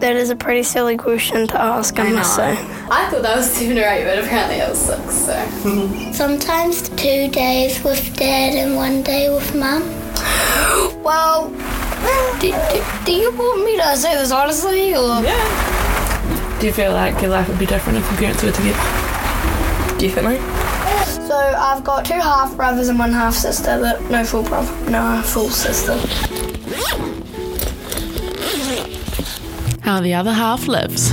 That is a pretty silly question to ask, I, must say. I thought that was seven or eight, but apparently it was six. So Sometimes two days with dad and one day with mum. Well, do, do, do you want me to say this honestly, or Yeah. Do you feel like your life would be different if your parents were together? Definitely. so? I've got two half brothers and one half sister, but no full brother, no full sister. How the other half lives.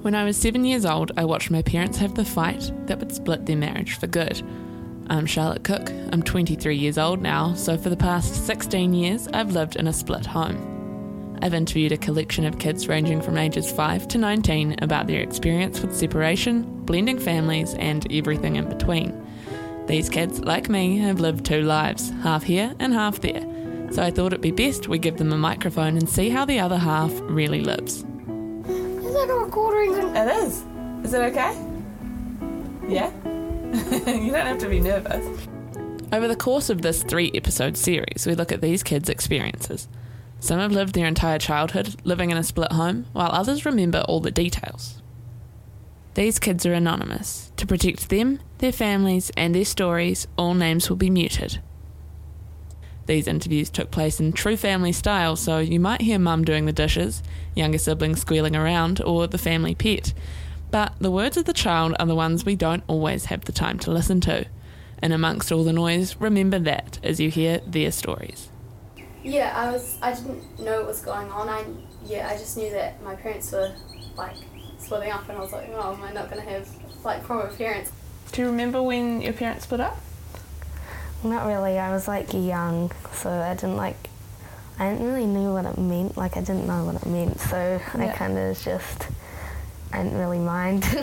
When I was seven years old, I watched my parents have the fight that would split their marriage for good. I'm Charlotte Cook. I'm 23 years old now, so for the past 16 years, I've lived in a split home. I've interviewed a collection of kids ranging from ages 5 to 19 about their experience with separation, blending families, and everything in between. These kids, like me, have lived two lives, half here and half there. So I thought it'd be best we give them a microphone and see how the other half really lives. Is that a recording? It is. Is it okay? Yeah? you don't have to be nervous. Over the course of this three episode series, we look at these kids' experiences. Some have lived their entire childhood living in a split home, while others remember all the details. These kids are anonymous. To protect them, their families, and their stories, all names will be muted. These interviews took place in true family style, so you might hear mum doing the dishes, younger siblings squealing around, or the family pet. But the words of the child are the ones we don't always have the time to listen to. And amongst all the noise, remember that as you hear their stories. yeah, I was. I didn't know what was going on. I yeah, I just knew that my parents were like splitting up, and I was like, oh, am I not gonna have like proper parents? Do you remember when your parents split up? Not really. I was like young, so I didn't like. I didn't really know what it meant. Like I didn't know what it meant, so I kind of just. I didn't really mind.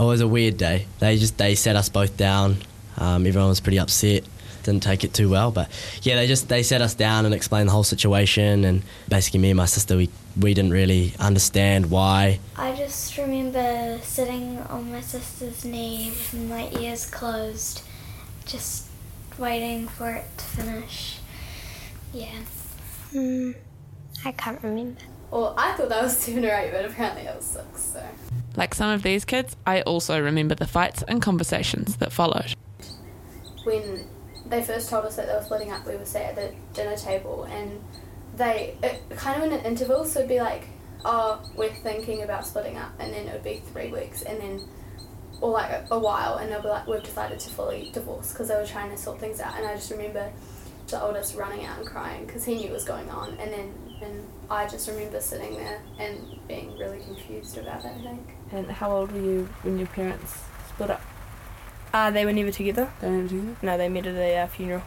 It was a weird day. They just they sat us both down. Um, everyone was pretty upset. Didn't take it too well, but yeah, they just they sat us down and explained the whole situation. And basically, me and my sister we we didn't really understand why. I just remember sitting on my sister's knee with my ears closed, just waiting for it to finish. Yeah. Hmm. I can't remember. Well, I thought that was seven or eight, but apparently it was six. So Like some of these kids, I also remember the fights and conversations that followed. when they first told us that they were splitting up, we were sat at the dinner table, and they it, kind of in an interval. So it'd be like, oh, we're thinking about splitting up, and then it would be three weeks, and then or like a, a while, and they'll be like, we've decided to fully divorce because they were trying to sort things out. And I just remember the oldest running out and crying because he knew what was going on, and then and I just remember sitting there and being really confused about it. I think. And how old were you when your parents split up? Uh, they were never together. They never together? No, they met at a uh, funeral.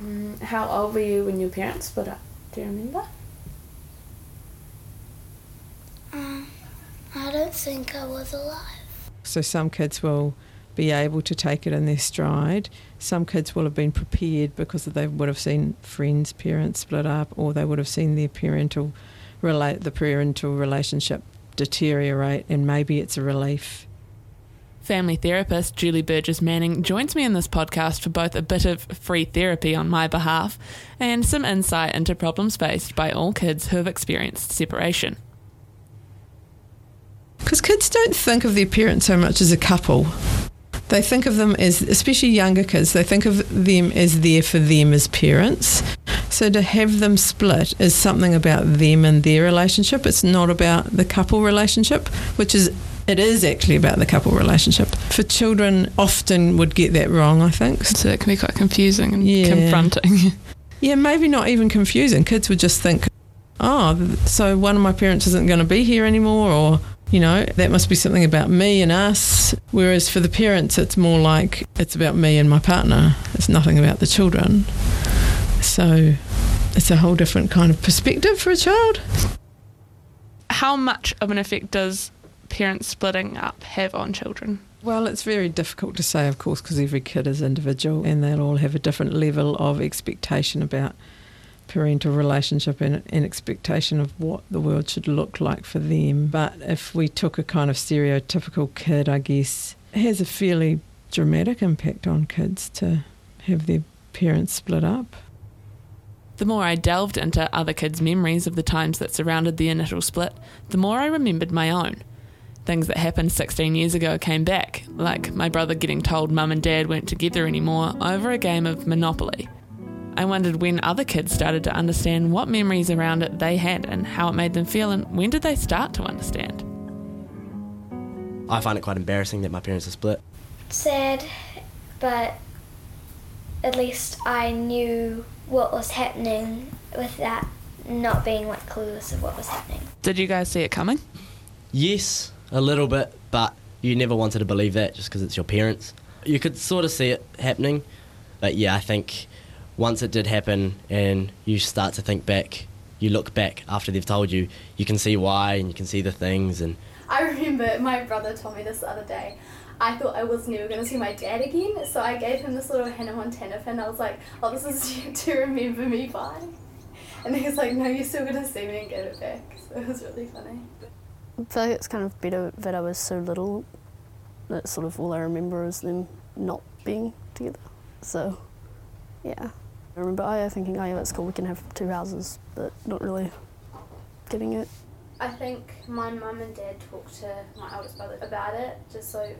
Mm, how old were you when your parents split up? Do you remember? Um, I don't think I was alive. So some kids will be able to take it in their stride. Some kids will have been prepared because they would have seen friends' parents split up, or they would have seen their parental relate the parental relationship deteriorate, and maybe it's a relief. Family therapist Julie Burgess Manning joins me in this podcast for both a bit of free therapy on my behalf and some insight into problems faced by all kids who have experienced separation. Because kids don't think of their parents so much as a couple. They think of them as, especially younger kids, they think of them as there for them as parents. So to have them split is something about them and their relationship. It's not about the couple relationship, which is it is actually about the couple relationship. For children, often would get that wrong. I think. So it can be quite confusing and Yeah. confronting. Yeah, maybe not even confusing. Kids would just think, oh, so one of my parents isn't going to be here anymore, or, you know, that must be something about me and us. Whereas for the parents, it's more like it's about me and my partner. It's nothing about the children. So it's a whole different kind of perspective for a child. How much of an effect does parents splitting up have on children? Well, it's very difficult to say, of course, because every kid is individual and they'll all have a different level of expectation about parental relationship and an expectation of what the world should look like for them. But if we took a kind of stereotypical kid, I guess, has a fairly dramatic impact on kids to have their parents split up. The more I delved into other kids' memories of the times that surrounded the initial split, the more I remembered my own. Things that happened 16 years ago came back, like my brother getting told mum and dad weren't together anymore over a game of Monopoly. I wondered when other kids started to understand what memories around it they had and how it made them feel, and when did they start to understand? I find it quite embarrassing that my parents are split. Sad, but at least I knew what was happening with that not being like clueless of what was happening. Did you guys see it coming? Yes, a little bit, but you never wanted to believe that just because it's your parents. You could sort of see it happening, but yeah, I think once it did happen and you start to think back, you look back after they've told you, you can see why and you can see the things and I remember my brother told me this the other day. I thought I was never going to see my dad again, so I gave him this little Hannah Montana pin. I was like, oh, this is to remember me by. And he was like, no, you're still going to see me and get it back. So it was really funny. I feel like it's kind of better that I was so little that sort of all I remember is them not being together. So, yeah. I remember oh, yeah, thinking, oh yeah, that's cool, we can have two houses, but not really getting it. I think my mum and dad talked to my eldest brother about it, just so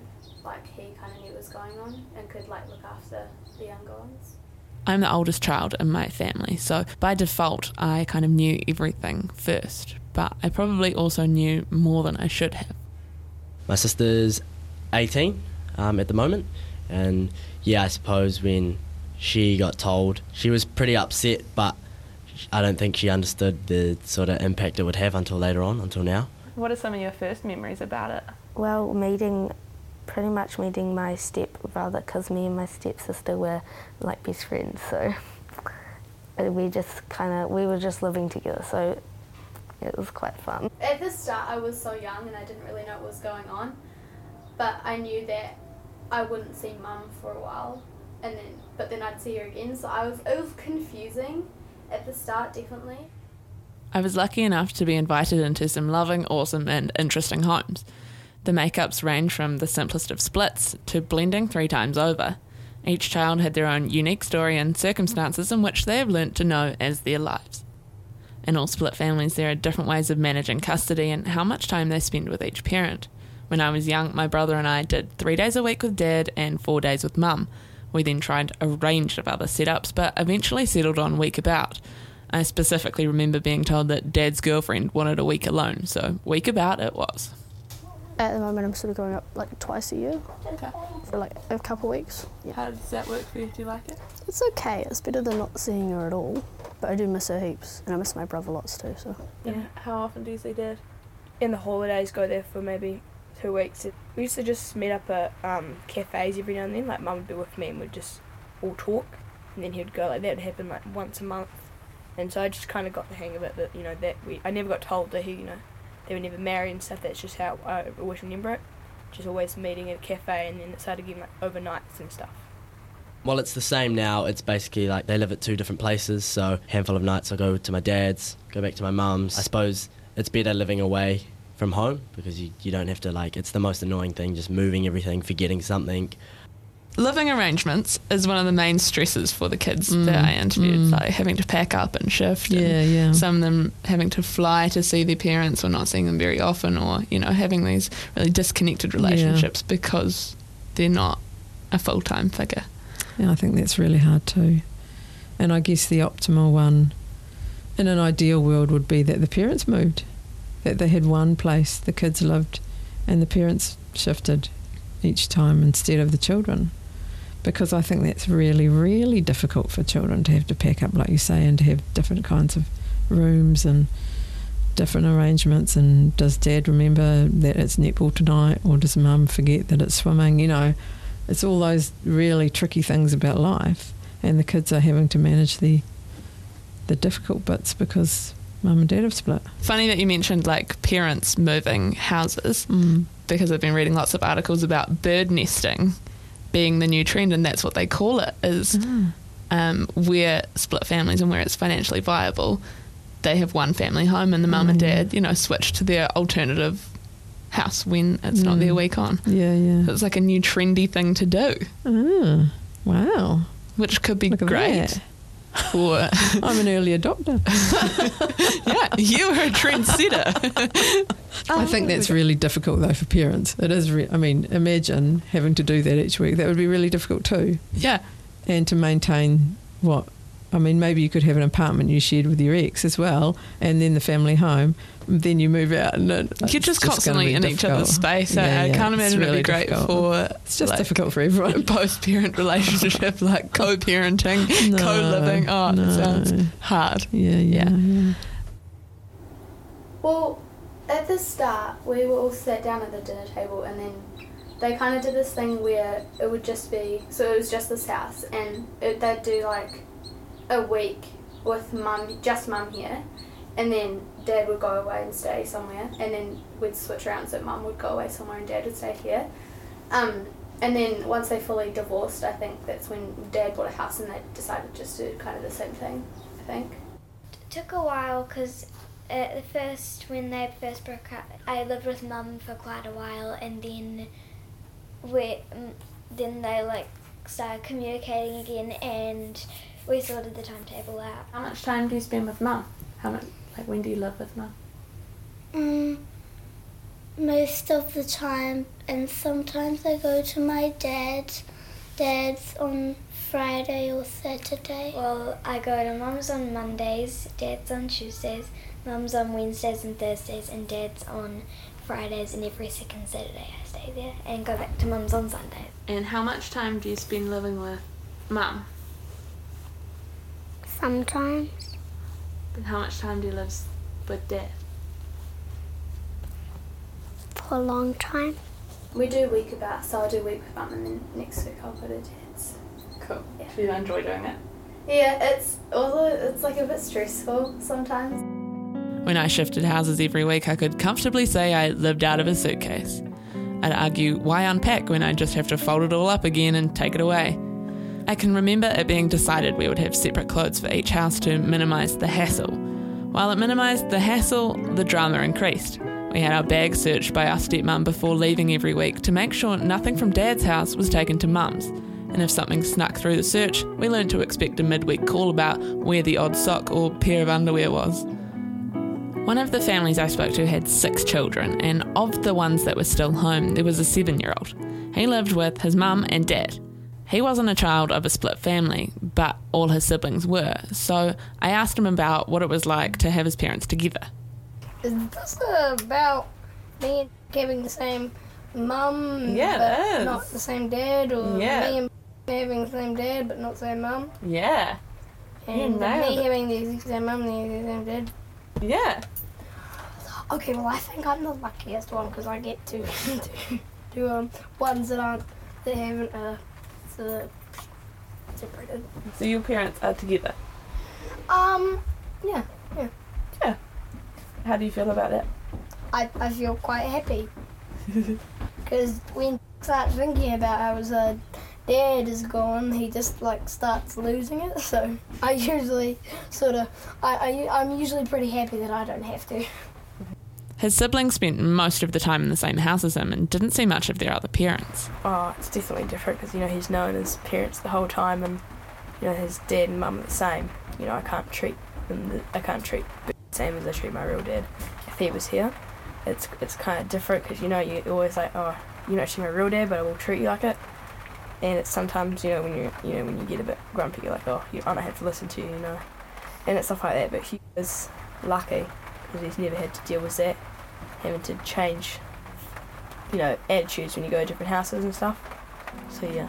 like he kind of knew what was going on and could like look after the younger ones. I'm the oldest child in my family, so by default, I kind of knew everything first, but I probably also knew more than I should have. My sister's 18 um, at the moment, and yeah, I suppose when she got told, she was pretty upset, but I don't think she understood the sort of impact it would have until later on, until now. What are some of your first memories about it? Well, meeting, pretty much meeting my stepbrother, because me and my stepsister were like best friends, so we just kind of, we were just living together, so it was quite fun. At the start, I was so young and I didn't really know what was going on, but I knew that I wouldn't see mum for a while, and then but then I'd see her again. So I was it was confusing at the start, definitely. I was lucky enough to be invited into some loving, awesome, and interesting homes. The makeups range from the simplest of splits to blending three times over. Each child had their own unique story and circumstances in which they have learnt to know as their lives. In all split families, there are different ways of managing custody and how much time they spend with each parent. When I was young, my brother and I did three days a week with dad and four days with mum. We then tried a range of other setups, but eventually settled on week about. I specifically remember being told that dad's girlfriend wanted a week alone, so week about it was. At the moment, I'm sort of going up like twice a year Okay. for like a couple of weeks. Yeah. How does that work for you? Do you like it? It's okay. It's better than not seeing her at all. But I do miss her heaps, and I miss my brother lots too. So Yeah. How often do you see dad? In the holidays, go there for maybe two weeks. We used to just meet up at um, cafes every now and then. Like mum would be with me and we'd just all talk, and then he'd go like that. Would happen like once a month, and so I just kind of got the hang of it. That you know that we I never got told that he you know they were never married and stuff. That's just how I always remember it. Just always meeting at a cafe, and then it started getting like overnights and stuff. Well, it's the same now. It's basically like they live at two different places. So, handful of nights I go to my dad's, go back to my mum's. I suppose it's better living away from home because you, you don't have to, like, it's the most annoying thing just moving everything, forgetting something. Living arrangements is one of the main stresses for the kids mm. that I interviewed, mm. like having to pack up and shift. and Yeah, yeah. Some of them having to fly to see their parents or not seeing them very often, or you know having these really disconnected relationships because they're not a full time figure. Yeah, I think that's really hard too. And I guess the optimal one in an ideal world would be that the parents moved, that they had one place the kids lived and the parents shifted each time instead of the children. Because I think that's really, really difficult for children to have to pack up, like you say, and to have different kinds of rooms and different arrangements. And does dad remember that it's netball tonight, or does mum forget that it's swimming? You know, it's all those really tricky things about life, and the kids are having to manage the the difficult bits because mum and dad have split. Funny that you mentioned like parents moving houses Mm. because I've been reading lots of articles about bird nesting being the new trend, and that's what they call it. Is um, where split families and where it's financially viable, they have one family home, and the mum and dad, you know, switch to their alternative house when it's not their week on. Yeah, yeah. It's like a new trendy thing to do, Ah, wow. which could be Look at great. I'm an early adopter. yeah, you are a trendsetter. I think that's really difficult though for parents. It is. Re- I mean, imagine having to do that each week. That would be really difficult too. yeah, And to maintain what? I mean, maybe you could have an apartment you shared with your ex as well, and then the family home. Then you move out, and it, you're it's just constantly be in each difficult. other's space. I- Yeah, I can't it's imagine it'd be great difficult. for It's just like, difficult for everyone. post-parent relationship, like co-parenting, No, co-living. Oh, no. it sounds hard. Yeah, yeah, Yeah. yeah. Well, at the start, we were all sat down at the dinner table, and then they kind of did this thing where it would just be so it was just this house, and it, they'd do like a week with mum, just mum here, and then dad would go away and stay somewhere, and then we'd switch around so mum would go away somewhere and dad would stay here. Um, and then once they fully divorced, I think that's when dad bought a house and they decided just to do kind of the same thing. I think. It took a while because at the first, when they first broke up, I lived with mum for quite a while, and then we, mm, then they like started communicating again, and we sorted the timetable out. How much time do you spend with mum? How much? Like when do you live with mum? Mm, most of the time, and sometimes I go to my dad's. Dad's on Friday or Saturday. Well, I go to mum's on Mondays, dad's on Tuesdays, mum's on Wednesdays and Thursdays, and dad's on Fridays, and every second Saturday I stay there and go back to mum's on Sundays. And how much time do you spend living with mum? Sometimes And how much time do you live with dad? for a long time. We do week about, so I'll do week with mum and then next week I'll go to dad's. Cool. Yeah. Do you enjoy doing it? Yeah, it's although it's like a bit stressful sometimes. When I shifted houses every week, I could comfortably say I lived out of a suitcase. I'd argue, why unpack when I just have to fold it all up again and take it away? I can remember it being decided we would have separate clothes for each house to minimise the hassle. While it minimised the hassle, the drama increased. We had our bags searched by our stepmum before leaving every week to make sure nothing from dad's house was taken to mum's. And if something snuck through the search, we learned to expect a midweek call about where the odd sock or pair of underwear was. One of the families I spoke to had six children, and of the ones that were still home, there was a seven year old. He lived with his mum and dad. He wasn't a child of a split family, but all his siblings were, so I asked him about what it was like to have his parents together. Is this about me having the same mum, Yeah, but not the same dad, or Yeah. me and having the same dad but not the same mum, Yeah, and me it. having the exact same mum and the exact same dad? yeah. Okay, well I think I'm the luckiest one because I get to to do um ones that aren't that haven't uh of separated. So your parents are together. Um, yeah, yeah. yeah, How do you feel about that? I I feel quite happy because when I start thinking about how his uh, dad is gone, he just like starts losing it. So I usually sort of I, I I'm usually pretty happy that I don't have to. His siblings spent most of the time in the same house as him and didn't see much of their other parents. Oh, it's definitely different because you know he's known his parents the whole time, and you know his dad and mum are the same. You know I can't treat them. The, I can't treat the same as I treat my real dad. If he was here, it's it's kind of different because you know you're always like oh you're not actually my real dad, but I will treat you like it. And it's sometimes you know when you you know when you get a bit grumpy, you're like oh you, I don't have to listen to you, you know, and it's stuff like that. But he was lucky because he's never had to deal with that, having to change you know, attitudes when you go to different houses and stuff. So yeah.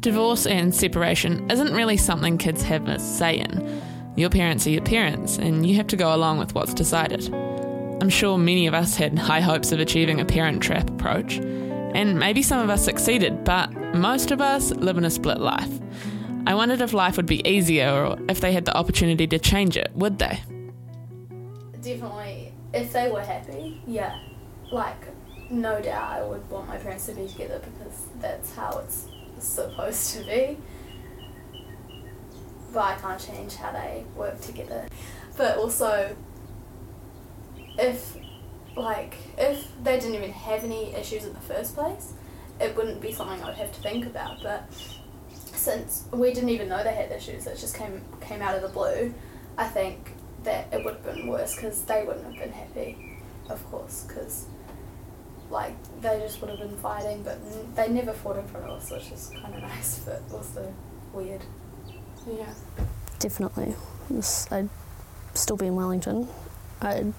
Divorce and separation isn't really something kids have a say in. Your parents are your parents, and you have to go along with what's decided. I'm sure many of us had high hopes of achieving a parent trap approach, and maybe some of us succeeded, but most of us live in a split life. I wondered if life would be easier or if they had the opportunity to change it, would they? Definitely, if they were happy, yeah, like no doubt I would want my parents to be together because that's how it's supposed to be. But I can't change how they work together. But also, if like if they didn't even have any issues in the first place, it wouldn't be something I would have to think about. But since we didn't even know they had issues, it just came came out of the blue. I think that it would have been worse because they wouldn't have been happy, of course, because like they just would have been fighting, but n- they never fought in front of us, which is kind of nice, but also weird. Yeah. Definitely. This, I'd still be in Wellington. I'd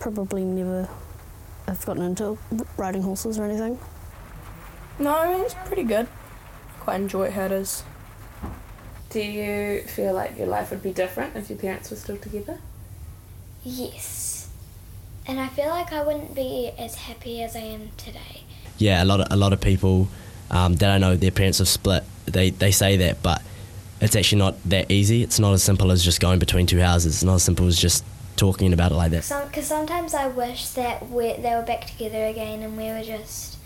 probably never have gotten into riding horses or anything. No, I mean, it's pretty good. I Quite enjoy how it is. Do you feel like your life would be different if your parents were still together? Yes. And I feel like I wouldn't be as happy as I am today. Yeah, a lot of a lot of people um, that I know their parents have split. They they say that, but it's actually not that easy. It's not as simple as just going between two houses. It's not as simple as just talking about it like that. Because sometimes I wish that we they were back together again and we were just,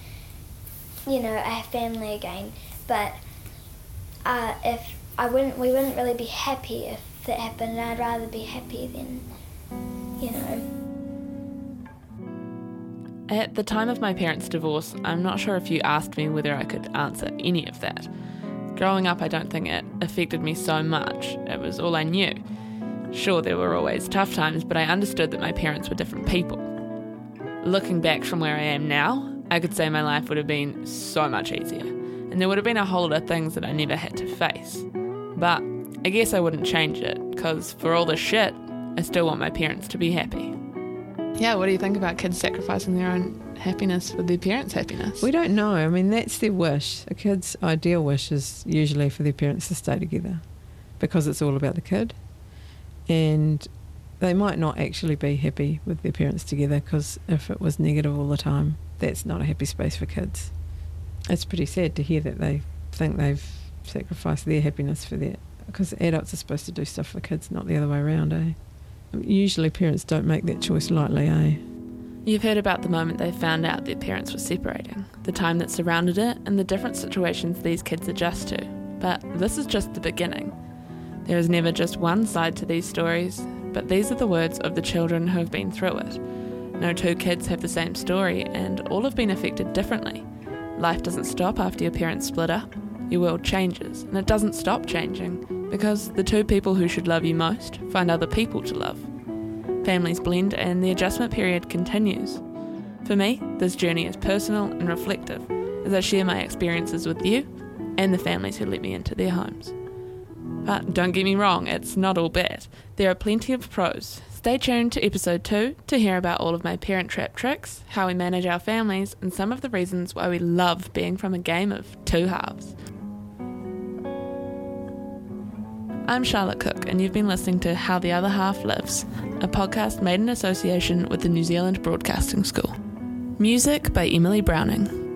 you know, a family again. But uh, if I wouldn't, we wouldn't really be happy if that happened. and I'd rather be happy than, you know. At the time of my parents' divorce, I'm not sure if you asked me whether I could answer any of that. Growing up, I don't think it affected me so much. It was all I knew. Sure, there were always tough times, but I understood that my parents were different people. Looking back from where I am now, I could say my life would have been so much easier, and there would have been a whole lot of things that I never had to face. But I guess I wouldn't change it, because for all the shit, I still want my parents to be happy. Yeah, what do you think about kids sacrificing their own happiness for their parents' happiness? We don't know. I mean, that's their wish. A kid's ideal wish is usually for their parents to stay together because it's all about the kid. And they might not actually be happy with their parents together because if it was negative all the time, that's not a happy space for kids. It's pretty sad to hear that they think they've sacrificed their happiness for their. Because adults are supposed to do stuff for kids, not the other way around, eh? Usually parents don't make that choice lightly, eh? You've heard about the moment they found out their parents were separating, the time that surrounded it, and the different situations these kids adjust to. But this is just the beginning. There is never just one side to these stories, but these are the words of the children who have been through it. No two kids have the same story, and all have been affected differently. Life doesn't stop after your parents split up. Your world changes, and it doesn't stop changing because the two people who should love you most find other people to love. Families blend, and the adjustment period continues. For me, this journey is personal and reflective as I share my experiences with you and the families who let me into their homes. But don't get me wrong, it's not all bad. There are plenty of pros. Stay tuned to episode 2 to hear about all of my parent trap tricks, how we manage our families, and some of the reasons why we love being from a game of two halves. I'm Charlotte Cook, and you've been listening to How the Other Half Lives, a podcast made in association with the New Zealand Broadcasting School. Music by Emily Browning.